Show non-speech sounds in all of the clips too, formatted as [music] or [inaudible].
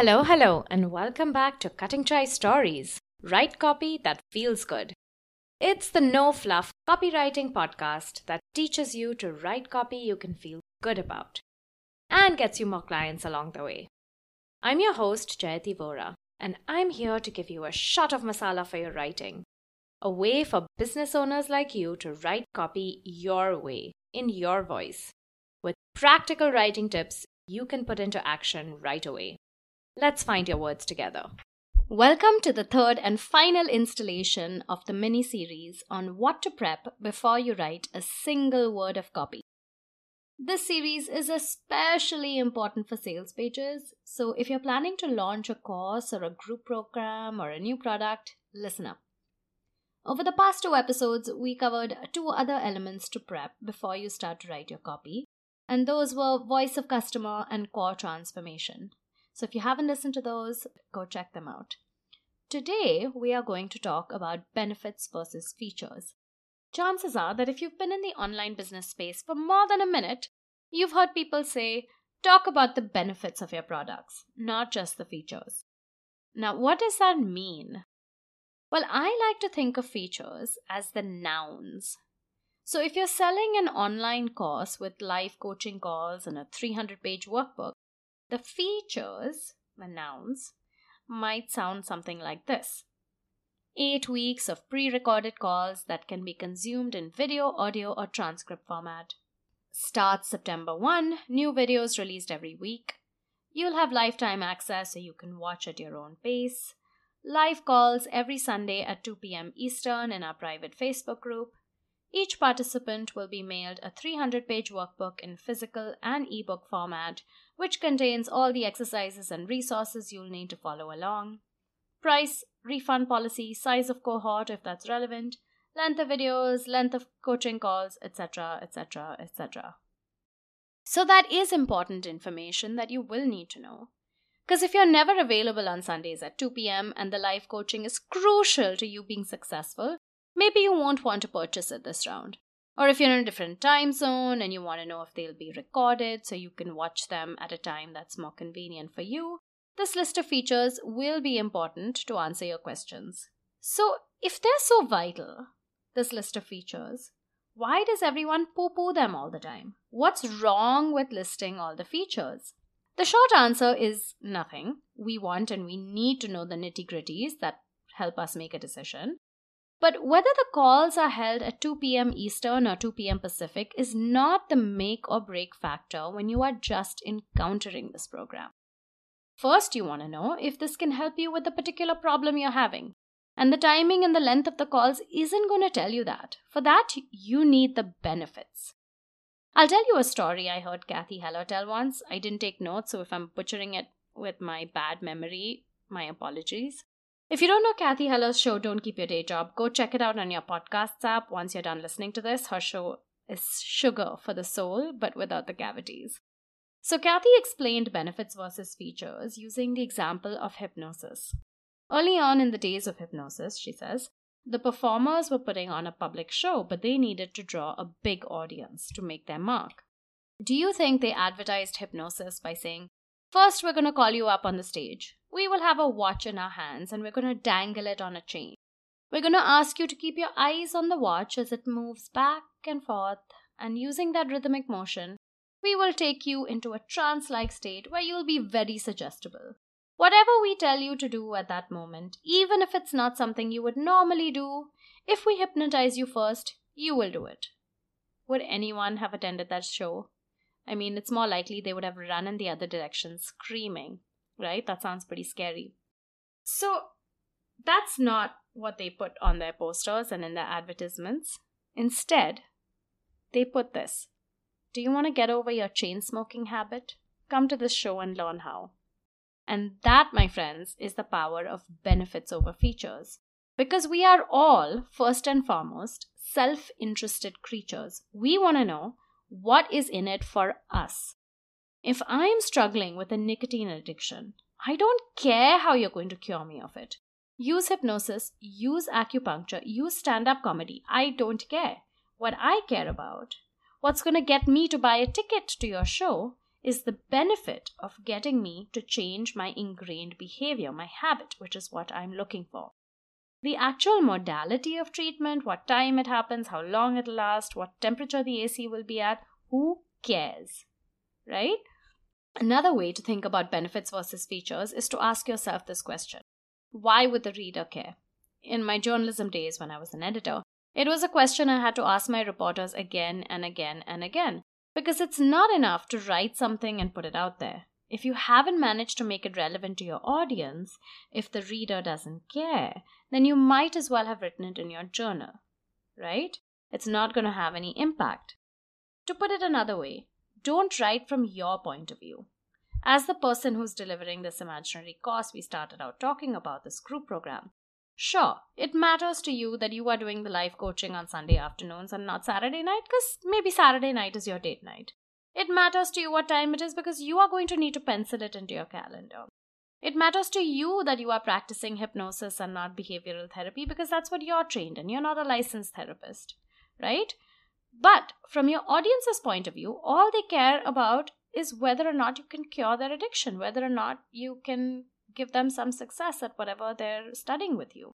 Hello, hello, and welcome back to Cutting Chai Stories. Write copy that feels good. It's the no fluff copywriting podcast that teaches you to write copy you can feel good about and gets you more clients along the way. I'm your host, Jayati Vora, and I'm here to give you a shot of masala for your writing. A way for business owners like you to write copy your way, in your voice, with practical writing tips you can put into action right away. Let's find your words together. Welcome to the third and final installation of the mini series on what to prep before you write a single word of copy. This series is especially important for sales pages, so if you're planning to launch a course or a group program or a new product, listen up. Over the past two episodes, we covered two other elements to prep before you start to write your copy, and those were voice of customer and core transformation. So if you haven't listened to those, go check them out. Today, we are going to talk about benefits versus features. Chances are that if you've been in the online business space for more than a minute, you've heard people say, talk about the benefits of your products, not just the features. Now, what does that mean? Well, I like to think of features as the nouns. So, if you're selling an online course with live coaching calls and a 300 page workbook, the features, the nouns, might sound something like this eight weeks of pre recorded calls that can be consumed in video, audio, or transcript format. Starts September 1, new videos released every week. You'll have lifetime access so you can watch at your own pace. Live calls every Sunday at 2 p.m. Eastern in our private Facebook group. Each participant will be mailed a 300 page workbook in physical and ebook format, which contains all the exercises and resources you'll need to follow along. Price, refund policy, size of cohort if that's relevant, length of videos, length of coaching calls, etc., etc., etc. So, that is important information that you will need to know. Because if you're never available on Sundays at 2 p.m. and the live coaching is crucial to you being successful, maybe you won't want to purchase it this round. Or if you're in a different time zone and you want to know if they'll be recorded so you can watch them at a time that's more convenient for you, this list of features will be important to answer your questions. So, if they're so vital, this list of features, why does everyone poo poo them all the time? What's wrong with listing all the features? The short answer is nothing. We want and we need to know the nitty gritties that help us make a decision. But whether the calls are held at 2 p.m. Eastern or 2 p.m. Pacific is not the make or break factor when you are just encountering this program. First, you want to know if this can help you with the particular problem you're having. And the timing and the length of the calls isn't going to tell you that. For that, you need the benefits. I'll tell you a story I heard Cathy Heller tell once. I didn't take notes, so if I'm butchering it with my bad memory, my apologies. If you don't know Cathy Heller's show, Don't Keep Your Day Job, go check it out on your podcasts app once you're done listening to this. Her show is sugar for the soul, but without the cavities. So, Cathy explained benefits versus features using the example of hypnosis. Early on in the days of hypnosis, she says, the performers were putting on a public show, but they needed to draw a big audience to make their mark. Do you think they advertised hypnosis by saying, First, we're going to call you up on the stage. We will have a watch in our hands and we're going to dangle it on a chain. We're going to ask you to keep your eyes on the watch as it moves back and forth, and using that rhythmic motion, we will take you into a trance like state where you'll be very suggestible. Whatever we tell you to do at that moment, even if it's not something you would normally do, if we hypnotize you first, you will do it. Would anyone have attended that show? I mean, it's more likely they would have run in the other direction screaming, right? That sounds pretty scary. So, that's not what they put on their posters and in their advertisements. Instead, they put this Do you want to get over your chain smoking habit? Come to this show and learn how. And that, my friends, is the power of benefits over features. Because we are all, first and foremost, self interested creatures. We want to know what is in it for us. If I'm struggling with a nicotine addiction, I don't care how you're going to cure me of it. Use hypnosis, use acupuncture, use stand up comedy. I don't care. What I care about, what's going to get me to buy a ticket to your show, is the benefit of getting me to change my ingrained behavior, my habit, which is what I'm looking for. The actual modality of treatment, what time it happens, how long it'll last, what temperature the AC will be at, who cares? Right? Another way to think about benefits versus features is to ask yourself this question Why would the reader care? In my journalism days when I was an editor, it was a question I had to ask my reporters again and again and again because it's not enough to write something and put it out there. If you haven't managed to make it relevant to your audience, if the reader doesn't care, then you might as well have written it in your journal, right? It's not going to have any impact. To put it another way, don't write from your point of view. As the person who's delivering this imaginary course we started out talking about, this group program, Sure, it matters to you that you are doing the live coaching on Sunday afternoons and not Saturday night because maybe Saturday night is your date night. It matters to you what time it is because you are going to need to pencil it into your calendar. It matters to you that you are practicing hypnosis and not behavioral therapy because that's what you're trained in. You're not a licensed therapist, right? But from your audience's point of view, all they care about is whether or not you can cure their addiction, whether or not you can give them some success at whatever they're studying with you.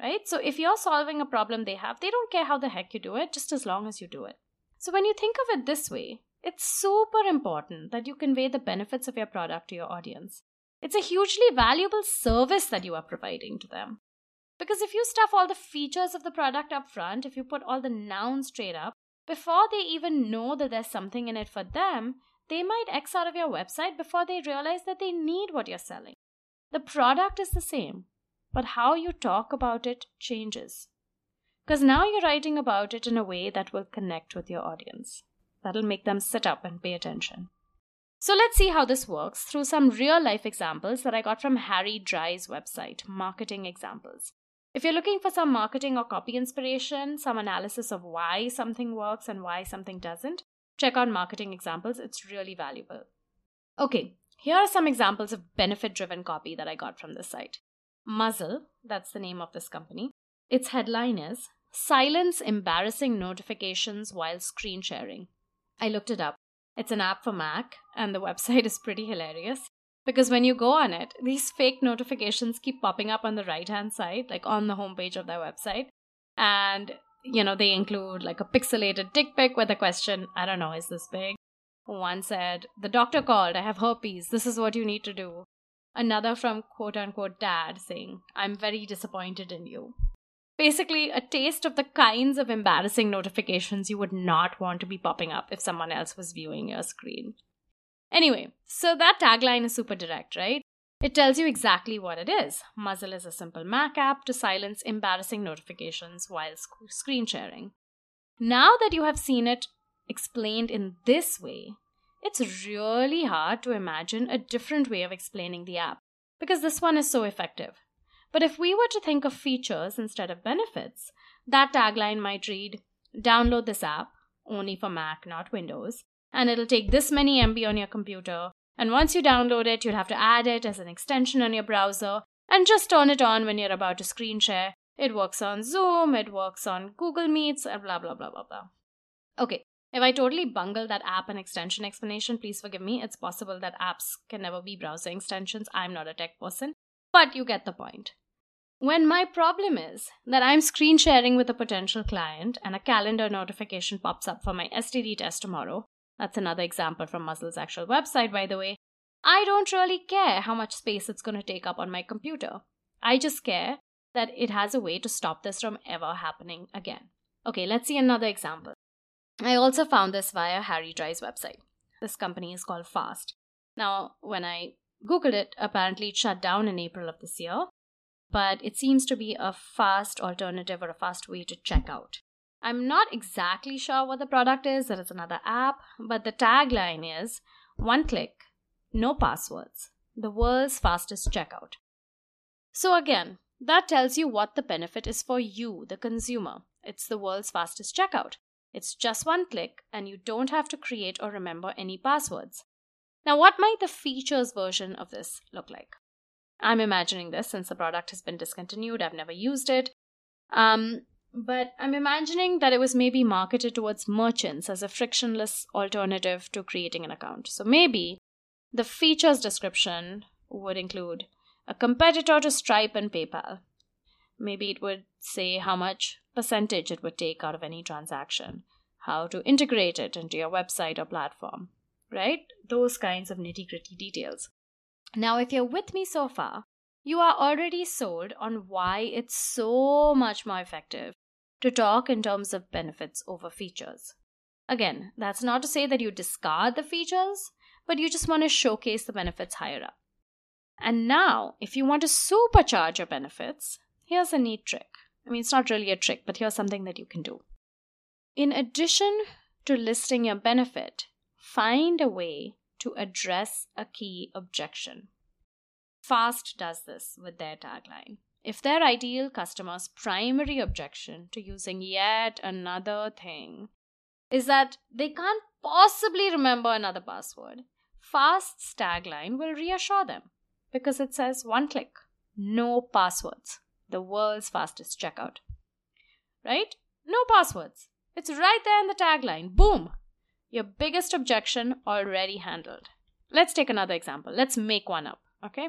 Right? So if you're solving a problem they have, they don't care how the heck you do it, just as long as you do it. So when you think of it this way, it's super important that you convey the benefits of your product to your audience. It's a hugely valuable service that you are providing to them. Because if you stuff all the features of the product up front, if you put all the nouns straight up, before they even know that there's something in it for them, they might X out of your website before they realize that they need what you're selling. The product is the same, but how you talk about it changes. Because now you're writing about it in a way that will connect with your audience. That'll make them sit up and pay attention. So let's see how this works through some real life examples that I got from Harry Dry's website, Marketing Examples. If you're looking for some marketing or copy inspiration, some analysis of why something works and why something doesn't, check out Marketing Examples. It's really valuable. Okay, here are some examples of benefit driven copy that I got from this site. Muzzle, that's the name of this company. Its headline is Silence Embarrassing Notifications While Screen Sharing. I looked it up. It's an app for Mac, and the [laughs] website is pretty hilarious because when you go on it, these fake notifications keep popping up on the right hand side, like on the homepage of their website. And, you know, they include like a pixelated dick pic with a question, I don't know, is this big? One said, The doctor called, I have herpes, this is what you need to do. Another from quote unquote dad saying, I'm very disappointed in you. Basically, a taste of the kinds of embarrassing notifications you would not want to be popping up if someone else was viewing your screen. Anyway, so that tagline is super direct, right? It tells you exactly what it is. Muzzle is a simple Mac app to silence embarrassing notifications while sc- screen sharing. Now that you have seen it explained in this way, it's really hard to imagine a different way of explaining the app because this one is so effective. But if we were to think of features instead of benefits, that tagline might read Download this app, only for Mac, not Windows, and it'll take this many MB on your computer. And once you download it, you'll have to add it as an extension on your browser and just turn it on when you're about to screen share. It works on Zoom, it works on Google Meets, and blah, blah, blah, blah, blah. Okay, if I totally bungle that app and extension explanation, please forgive me. It's possible that apps can never be browser extensions. I'm not a tech person, but you get the point. When my problem is that I'm screen sharing with a potential client and a calendar notification pops up for my STD test tomorrow, that's another example from Muzzle's actual website, by the way, I don't really care how much space it's going to take up on my computer. I just care that it has a way to stop this from ever happening again. Okay, let's see another example. I also found this via Harry Dry's website. This company is called Fast. Now, when I Googled it, apparently it shut down in April of this year, but it seems to be a fast alternative or a fast way to check out. I'm not exactly sure what the product is, there is another app, but the tagline is one click, no passwords, the world's fastest checkout. So, again, that tells you what the benefit is for you, the consumer. It's the world's fastest checkout. It's just one click, and you don't have to create or remember any passwords. Now, what might the features version of this look like? I'm imagining this since the product has been discontinued, I've never used it. Um, but I'm imagining that it was maybe marketed towards merchants as a frictionless alternative to creating an account. So maybe the features description would include a competitor to Stripe and PayPal. Maybe it would say how much percentage it would take out of any transaction, how to integrate it into your website or platform, right? Those kinds of nitty gritty details. Now, if you're with me so far, you are already sold on why it's so much more effective to talk in terms of benefits over features. Again, that's not to say that you discard the features, but you just want to showcase the benefits higher up. And now, if you want to supercharge your benefits, here's a neat trick. I mean, it's not really a trick, but here's something that you can do. In addition to listing your benefit, find a way to address a key objection. Fast does this with their tagline. If their ideal customer's primary objection to using yet another thing is that they can't possibly remember another password, Fast's tagline will reassure them because it says one click, no passwords, the world's fastest checkout. Right? No passwords. It's right there in the tagline. Boom! Your biggest objection already handled. Let's take another example. Let's make one up, okay?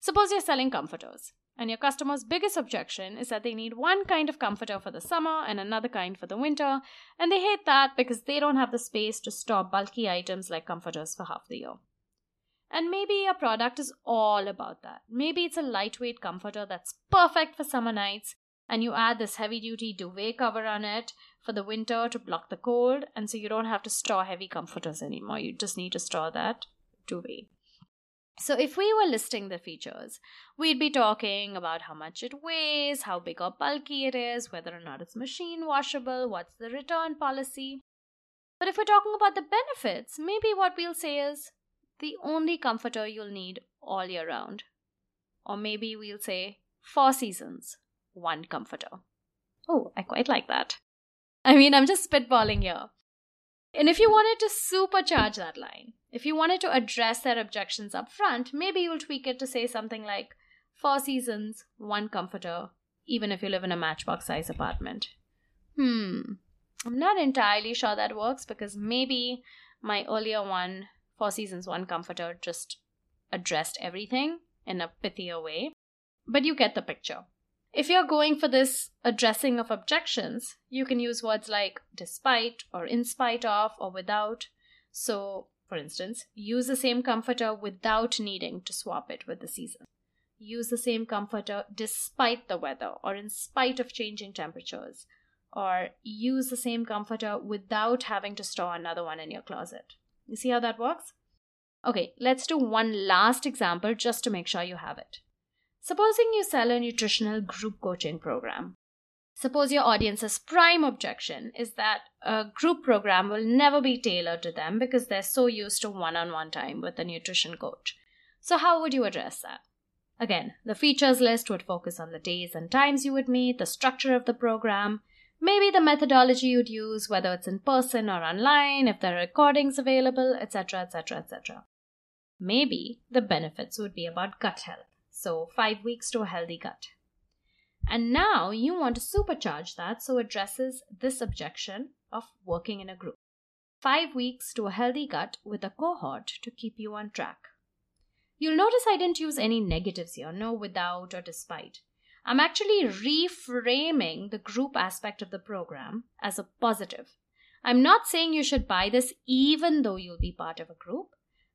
Suppose you're selling comforters, and your customer's biggest objection is that they need one kind of comforter for the summer and another kind for the winter, and they hate that because they don't have the space to store bulky items like comforters for half the year. And maybe your product is all about that. Maybe it's a lightweight comforter that's perfect for summer nights, and you add this heavy duty duvet cover on it for the winter to block the cold, and so you don't have to store heavy comforters anymore. You just need to store that duvet. So, if we were listing the features, we'd be talking about how much it weighs, how big or bulky it is, whether or not it's machine washable, what's the return policy. But if we're talking about the benefits, maybe what we'll say is the only comforter you'll need all year round. Or maybe we'll say four seasons, one comforter. Oh, I quite like that. I mean, I'm just spitballing here. And if you wanted to supercharge that line, if you wanted to address their objections up front, maybe you'll tweak it to say something like four seasons, one comforter, even if you live in a matchbox size apartment. Hmm, I'm not entirely sure that works because maybe my earlier one, four seasons, one comforter, just addressed everything in a pithier way. But you get the picture. If you're going for this addressing of objections, you can use words like despite or in spite of or without. So for instance, use the same comforter without needing to swap it with the season. Use the same comforter despite the weather or in spite of changing temperatures. Or use the same comforter without having to store another one in your closet. You see how that works? Okay, let's do one last example just to make sure you have it. Supposing you sell a nutritional group coaching program. Suppose your audience's prime objection is that a group program will never be tailored to them because they're so used to one on one time with a nutrition coach. So, how would you address that? Again, the features list would focus on the days and times you would meet, the structure of the program, maybe the methodology you'd use, whether it's in person or online, if there are recordings available, etc., etc., etc. Maybe the benefits would be about gut health, so five weeks to a healthy gut. And now you want to supercharge that so it addresses this objection of working in a group. Five weeks to a healthy gut with a cohort to keep you on track. You'll notice I didn't use any negatives here, no without or despite. I'm actually reframing the group aspect of the program as a positive. I'm not saying you should buy this even though you'll be part of a group.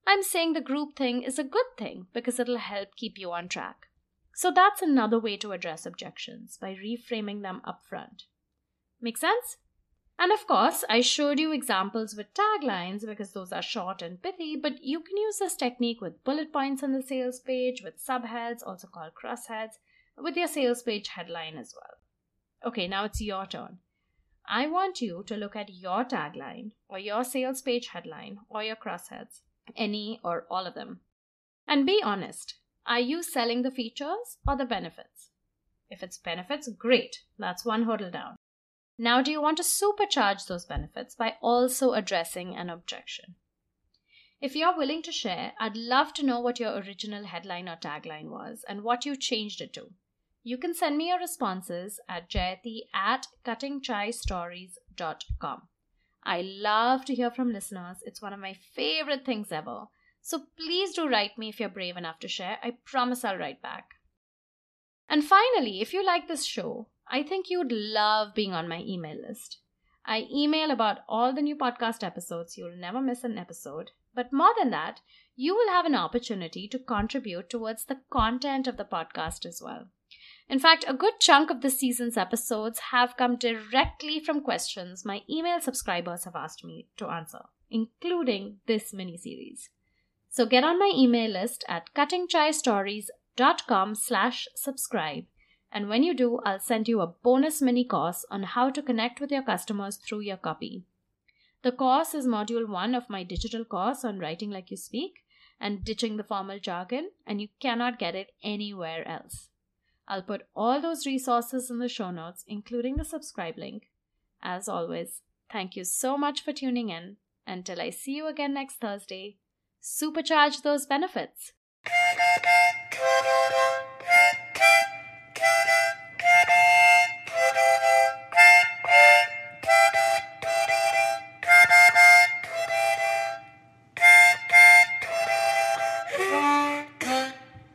I'm saying the group thing is a good thing because it'll help keep you on track. So that's another way to address objections by reframing them upfront. Make sense? And of course, I showed you examples with taglines because those are short and pithy, but you can use this technique with bullet points on the sales page, with subheads, also called crossheads, with your sales page headline as well. Okay, now it's your turn. I want you to look at your tagline or your sales page headline or your crossheads, any or all of them, and be honest. Are you selling the features or the benefits? If it's benefits, great, that's one hurdle down. Now, do you want to supercharge those benefits by also addressing an objection? If you're willing to share, I'd love to know what your original headline or tagline was and what you changed it to. you can send me your responses at jayati at cuttingchaistories.com. I love to hear from listeners. It's one of my favorite things ever. So please do write me if you're brave enough to share. I promise I'll write back. And finally, if you like this show, I think you'd love being on my email list. I email about all the new podcast episodes. You'll never miss an episode. But more than that, you will have an opportunity to contribute towards the content of the podcast as well. In fact, a good chunk of this season's episodes have come directly from questions my email subscribers have asked me to answer, including this mini series. So get on my email list at cuttingchaistories.com slash subscribe. And when you do, I'll send you a bonus mini course on how to connect with your customers through your copy. The course is module one of my digital course on writing like you speak and ditching the formal jargon, and you cannot get it anywhere else. I'll put all those resources in the show notes, including the subscribe link. As always, thank you so much for tuning in. Until I see you again next Thursday, supercharge those benefits.